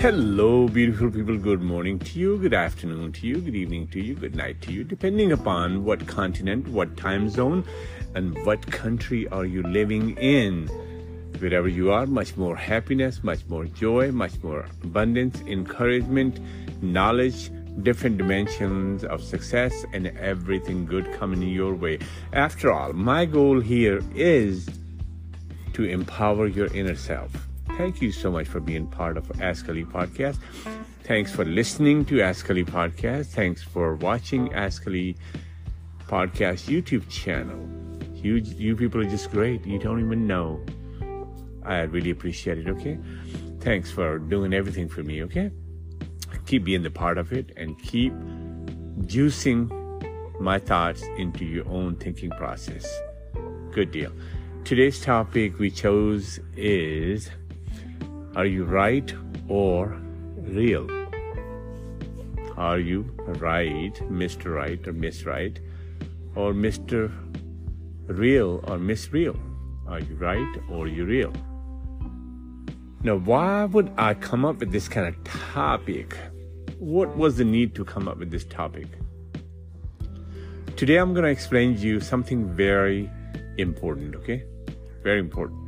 Hello, beautiful people. Good morning to you, good afternoon to you, good evening to you, good night to you, depending upon what continent, what time zone, and what country are you living in. Wherever you are, much more happiness, much more joy, much more abundance, encouragement, knowledge, different dimensions of success, and everything good coming your way. After all, my goal here is to empower your inner self. Thank you so much for being part of Ask Ali podcast. Thanks for listening to Ask Ali podcast. Thanks for watching Ask Ali podcast YouTube channel. You, you people are just great. You don't even know. I really appreciate it, okay? Thanks for doing everything for me, okay? Keep being the part of it and keep juicing my thoughts into your own thinking process. Good deal. Today's topic we chose is Are you right or real? Are you right, Mr. Right or Miss Right, or Mr. Real or Miss Real? Are you right or are you real? Now, why would I come up with this kind of topic? What was the need to come up with this topic? Today, I'm going to explain to you something very important, okay? Very important.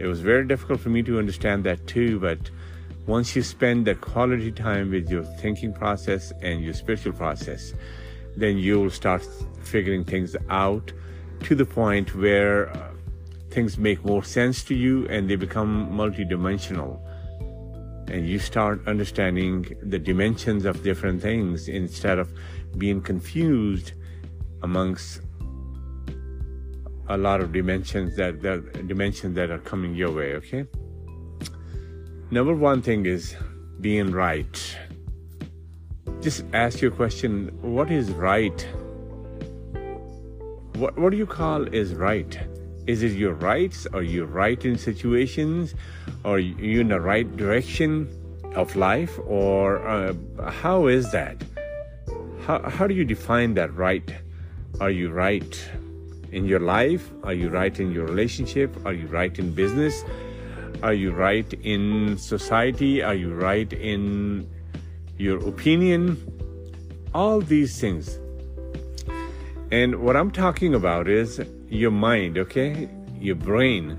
It was very difficult for me to understand that too, but once you spend that quality time with your thinking process and your spiritual process, then you'll start figuring things out to the point where uh, things make more sense to you and they become multidimensional. And you start understanding the dimensions of different things instead of being confused amongst a lot of dimensions that, that dimensions that are coming your way okay? Number one thing is being right. Just ask your question what is right? What, what do you call is right? Is it your rights? Are you right in situations? Are you in the right direction of life? Or uh, how is that? How, how do you define that right? Are you right in your life? Are you right in your relationship? Are you right in business? Are you right in society? Are you right in your opinion? All these things. And what I'm talking about is your mind, okay? Your brain.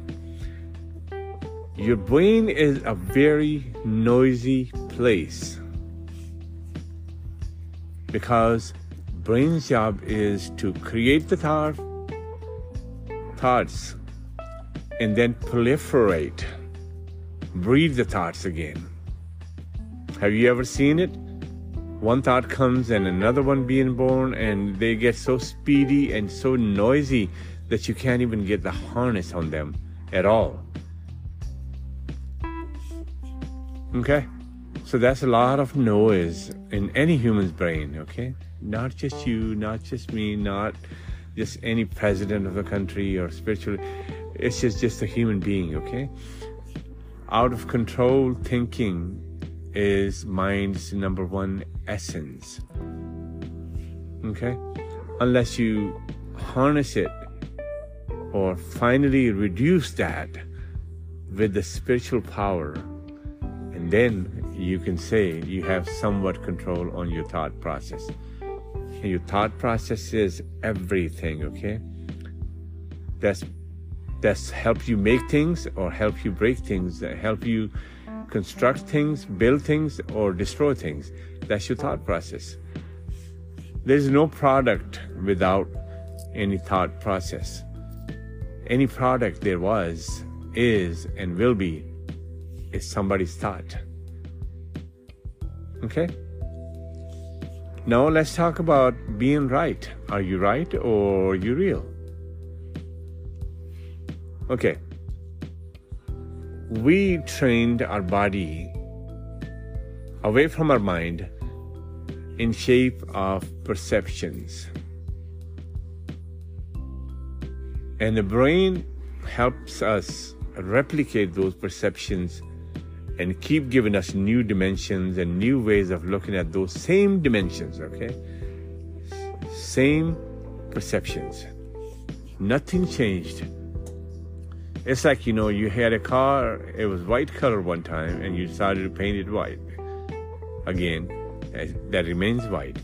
Your brain is a very noisy place because brain's job is to create the thought thoughts and then proliferate, Breathe the thoughts again. Have you ever seen it? One thought comes and another one being born, and they get so speedy and so noisy that you can't even get the harness on them at all. Okay? So that's a lot of noise in any human's brain, okay? Not just you, not just me, not just any president of a country or spiritual. It's just, just a human being, okay? Out of control thinking is mind's number one essence. Okay? Unless you harness it or finally reduce that with the spiritual power, and then you can say you have somewhat control on your thought process your thought process is everything okay? That's that's help you make things or help you break things help you construct things build things or destroy things? That's your thought process. There's no product without any thought process. Any product there was is and will be is somebody's thought. Okay now let's talk about being right. Are you right or you real? Okay. We trained our body away from our mind in shape of perceptions. And the brain helps us replicate those perceptions and keep giving us new dimensions and new ways of looking at those same dimensions, okay? Same perceptions. Nothing changed. It's like, you know, you had a car, it was white color one time, and you decided to paint it white. Again, that remains white.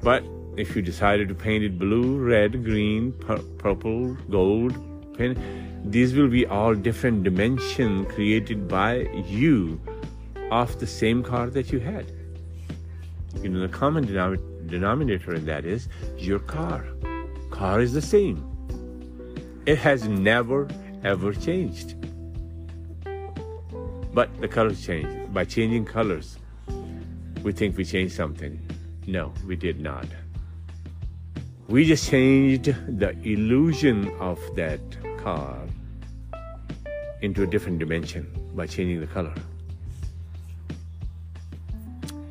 But if you decided to paint it blue, red, green, pur- purple, gold, these will be all different dimension created by you of the same car that you had. You know, the common denominator in that is your car. Car is the same. It has never ever changed. But the colors changed. By changing colors, we think we changed something. No, we did not. We just changed the illusion of that car into a different dimension by changing the color.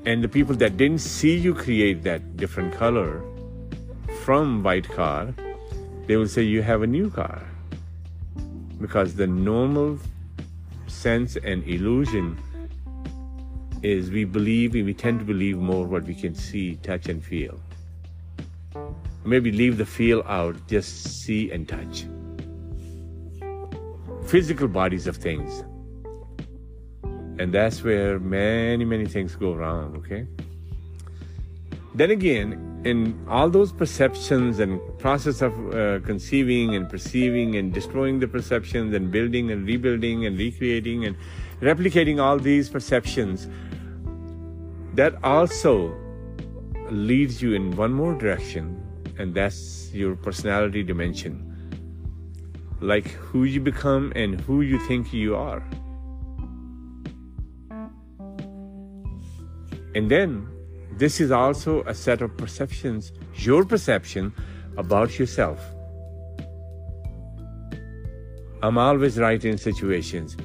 And the people that didn't see you create that different color from white car, they will say you have a new car. Because the normal sense and illusion is we believe, we tend to believe more what we can see, touch, and feel. Maybe leave the feel out, just see and touch. Physical bodies of things. And that's where many, many things go wrong, okay? Then again, in all those perceptions and process of uh, conceiving and perceiving and destroying the perceptions and building and rebuilding and recreating and replicating all these perceptions that also leads you in one more direction and that's your personality dimension like who you become and who you think you are and then this is also a set of perceptions, your perception about yourself. I'm always right in situations.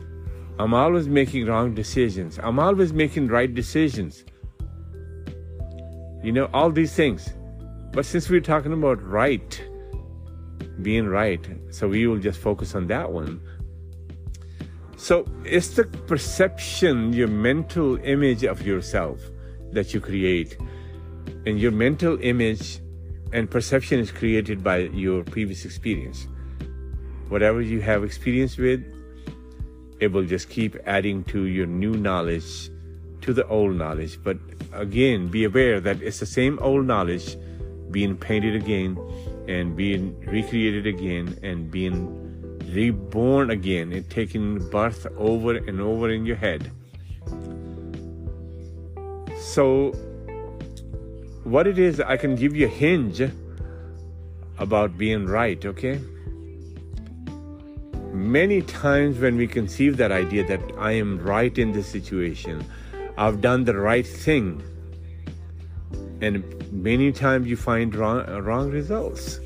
I'm always making wrong decisions. I'm always making right decisions. You know, all these things. But since we're talking about right, being right, so we will just focus on that one. So it's the perception, your mental image of yourself that you create. And your mental image and perception is created by your previous experience. Whatever you have experience with, it will just keep adding to your new knowledge, to the old knowledge. But again, be aware that it's the same old knowledge being painted again and being recreated again and being reborn again and taking birth over and over in your head. So, what it is, I can give you a hinge about being right, okay? Many times when we conceive that idea that I am right in this situation, I've done the right thing, and many times you find wrong, wrong results.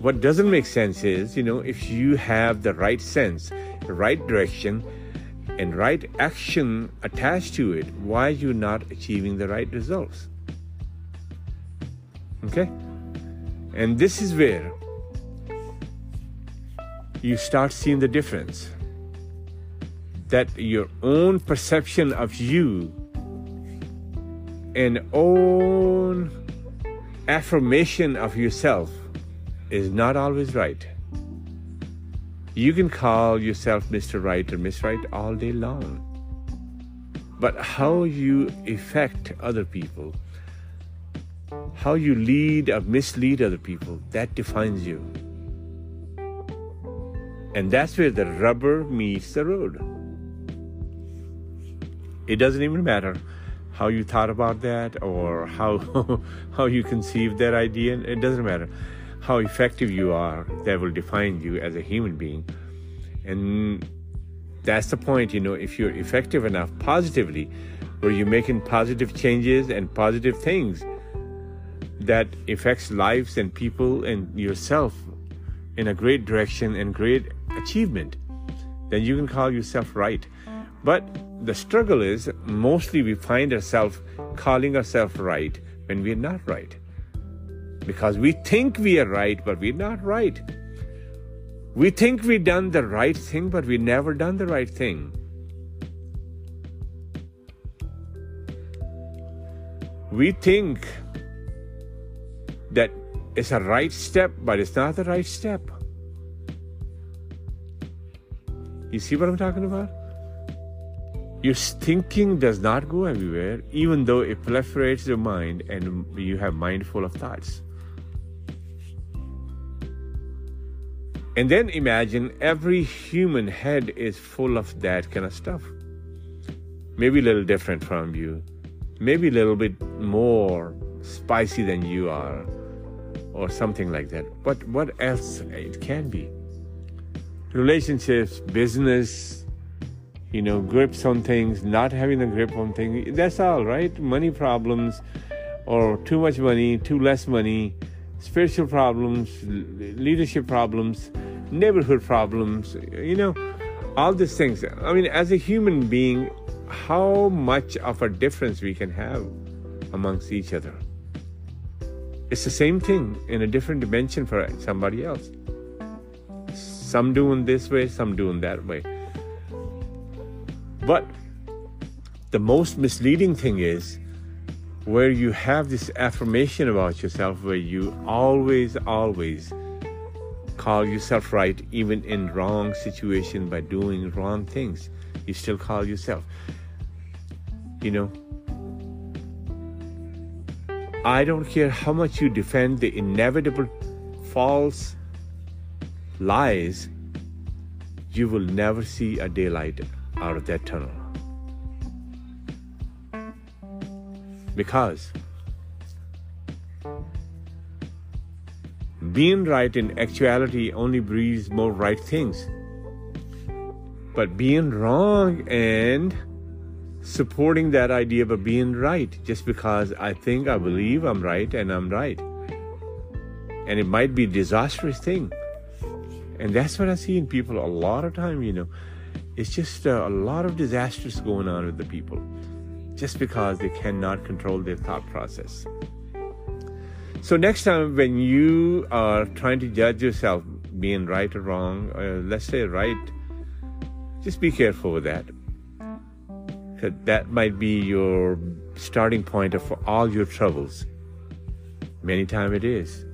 What doesn't make sense is, you know, if you have the right sense, right direction, and right action attached to it, why are you not achieving the right results? Okay? And this is where you start seeing the difference. That your own perception of you and own affirmation of yourself is not always right. You can call yourself Mr. Right or Miss Right all day long. But how you affect other people, how you lead or mislead other people, that defines you. And that's where the rubber meets the road. It doesn't even matter how you thought about that or how how you conceived that idea. It doesn't matter how effective you are that will define you as a human being. And that's the point, you know, if you're effective enough positively, where you're making positive changes and positive things that affects lives and people and yourself in a great direction and great achievement, then you can call yourself right. But the struggle is mostly we find ourselves calling ourselves right when we're not right because we think we are right, but we're not right. We think we have done the right thing, but we never done the right thing. We think that it's a right step, but it's not the right step. You see what I'm talking about? Your thinking does not go everywhere, even though it proliferates your mind and you have mindful of thoughts. And then imagine every human head is full of that kind of stuff. Maybe a little different from you, maybe a little bit more spicy than you are, or something like that. But what else it can be? Relationships, business, you know, grips on things, not having a grip on things. That's all, right? Money problems, or too much money, too less money, spiritual problems, leadership problems neighborhood problems, you know, all these things. I mean, as a human being, how much of a difference we can have amongst each other. It's the same thing in a different dimension for somebody else. Some doing this way, some doing that way. But the most misleading thing is where you have this affirmation about yourself where you always, always call yourself right even in wrong situation by doing wrong things. You still call yourself. You know i don't care how much you defend the inevitable false lies you will never see a daylight out of that tunnel because Being right in actuality only breeds more right things. But being wrong and supporting that idea of being right just because I think I believe I'm right and I'm right. And it might be a disastrous thing. And that's what I see in people a lot of time, you know. It's just uh, a lot of disasters going on with the people just because they cannot control their thought process. So next time when you are trying to judge yourself being right or wrong, uh, let's say right, just be careful with that. Because that might be your starting point of all your troubles. Many times it is.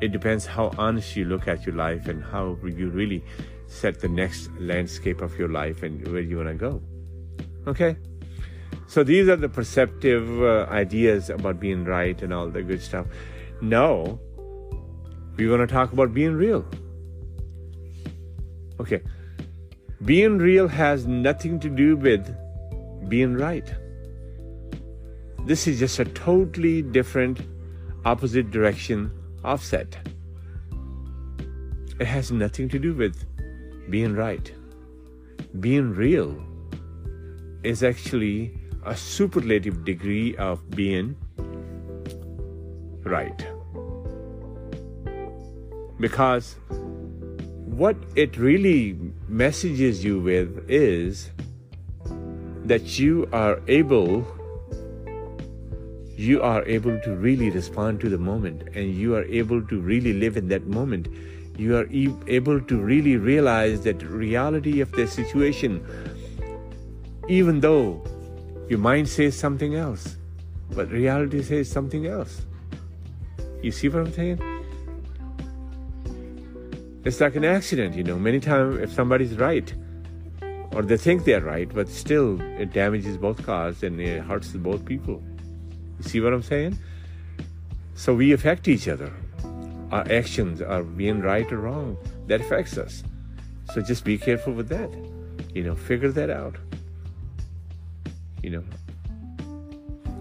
It depends how honest you look at your life and how you really set the next landscape of your life and where you want to go. Okay? So these are the perceptive uh, ideas about being right and all the good stuff. No, we're going to talk about being real. Okay, being real has nothing to do with being right. This is just a totally different, opposite direction offset. It has nothing to do with being right. Being real is actually a superlative degree of being right. Because what it really messages you with is that you are able you are able to really respond to the moment and you are able to really live in that moment you are e- able to really realize that reality of the situation even though your mind says something else but reality says something else you see what I'm saying? It's like an accident, you know. Many times, if somebody's right, or they think they're right, but still it damages both cars and it hurts both people. You see what I'm saying? So we affect each other. Our actions are being right or wrong. That affects us. So just be careful with that. You know, figure that out. You know,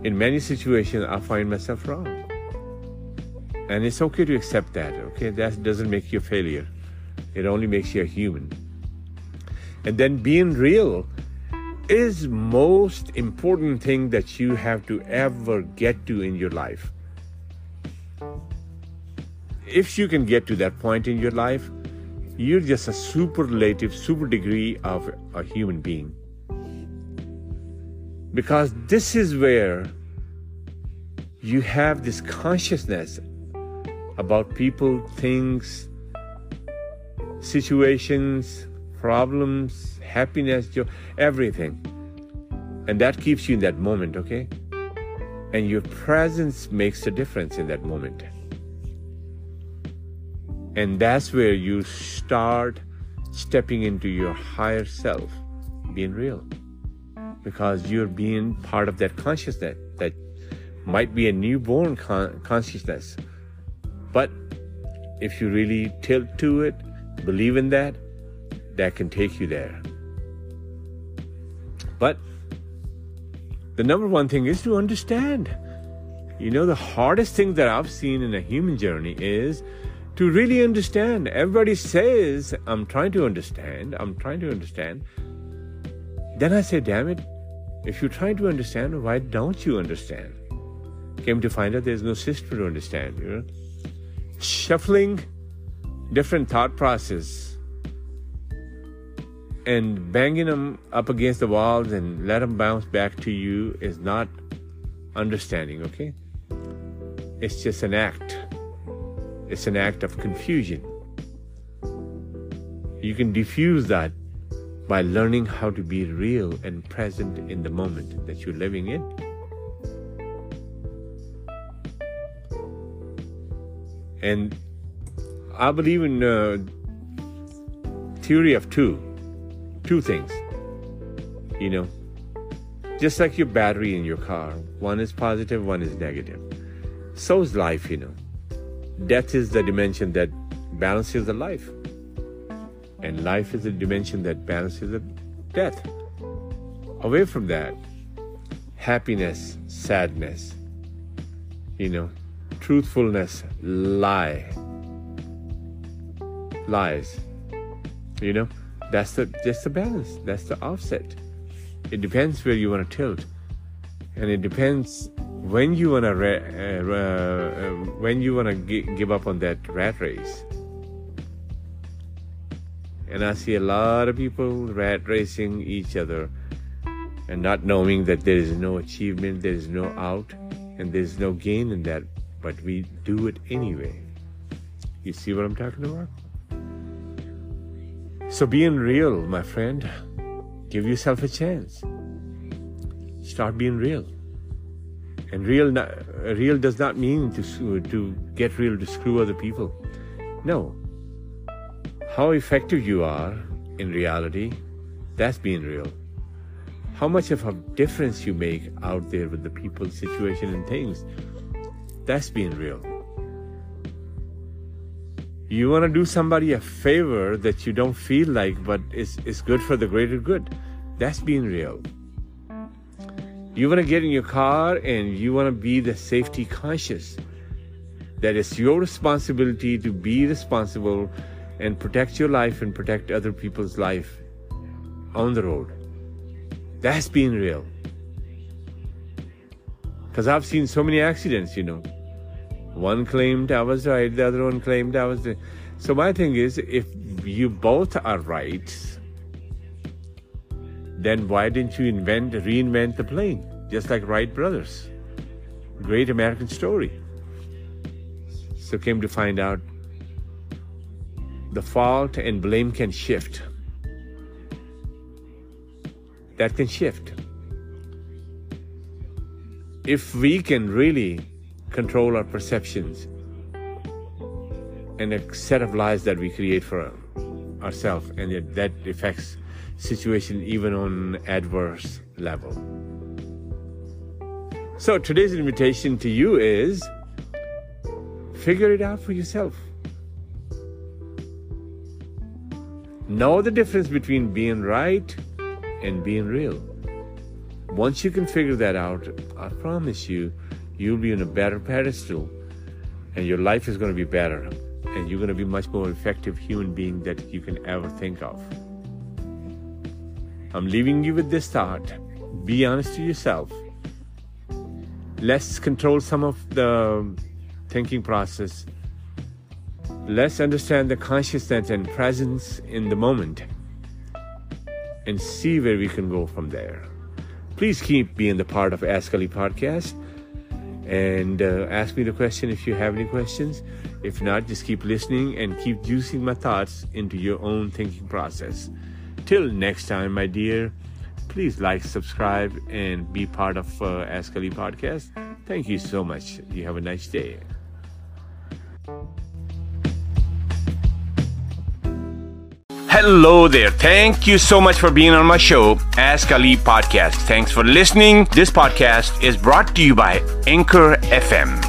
in many situations, I find myself wrong. And it's okay to accept that, okay? That doesn't make you a failure. It only makes you a human. And then being real is most important thing that you have to ever get to in your life. If you can get to that point in your life, you're just a superlative, super degree of a human being. Because this is where you have this consciousness about people, things, situations, problems, happiness, joy, everything. And that keeps you in that moment, okay? And your presence makes a difference in that moment. And that's where you start stepping into your higher self, being real. Because you're being part of that consciousness that might be a newborn con- consciousness. But if you really tilt to it, believe in that, that can take you there. But the number one thing is to understand. You know, the hardest thing that I've seen in a human journey is to really understand. Everybody says, I'm trying to understand, I'm trying to understand. Then I say, damn it, if you're trying to understand, why don't you understand? Came to find out there's no system to understand, you know. Shuffling different thought process and banging them up against the walls and let them bounce back to you is not understanding, okay? It's just an act. It's an act of confusion. You can diffuse that by learning how to be real and present in the moment that you're living in. And I believe in uh, theory of two, two things. You know, just like your battery in your car, one is positive, one is negative. So is life, you know. Death is the dimension that balances the life, and life is the dimension that balances the death. Away from that, happiness, sadness, you know, truthfulness, lie, lies. You know, that's the that's the balance. That's the offset. It depends where you want to tilt, and it depends when you re- uh, uh, when you want to g- give up on that rat race. And I see a lot of people rat racing each other and not knowing that there is no achievement, there is no out, and there is no gain in that, but we do it anyway. You see what I'm talking about? So being real, my friend, give yourself a chance. Start being real. And real, real does not mean to to get real to screw other people. No. How effective you are in reality, that's being real. How much of a difference you make out there with the people, situation, and things, that's being real. You want to do somebody a favor that you don't feel like, but it's, it's good for the greater good. That's being real. You want to get in your car and you want to be the safety conscious. That it's your responsibility to be responsible and protect your life and protect other people's life on the road. That's being real. Because I've seen so many accidents, you know. One claimed I was right, the other one claimed I was. So my thing is, if you both are right, then why didn't you invent, reinvent the plane, just like Wright brothers? Great American story. So came to find out, the fault and blame can shift. That can shift. If we can really control our perceptions and a set of lies that we create for ourselves and that affects situation even on adverse level. So today's invitation to you is figure it out for yourself. Know the difference between being right and being real. Once you can figure that out i promise you you'll be on a better pedestal and your life is going to be better and you're going to be much more effective human being that you can ever think of i'm leaving you with this thought be honest to yourself let's control some of the thinking process let's understand the consciousness and presence in the moment and see where we can go from there please keep being the part of ask ali podcast and uh, ask me the question if you have any questions. If not, just keep listening and keep juicing my thoughts into your own thinking process. Till next time, my dear, please like, subscribe, and be part of uh, Ask Ali podcast. Thank you so much. You have a nice day. Hello there. Thank you so much for being on my show, Ask Ali Podcast. Thanks for listening. This podcast is brought to you by Anchor FM.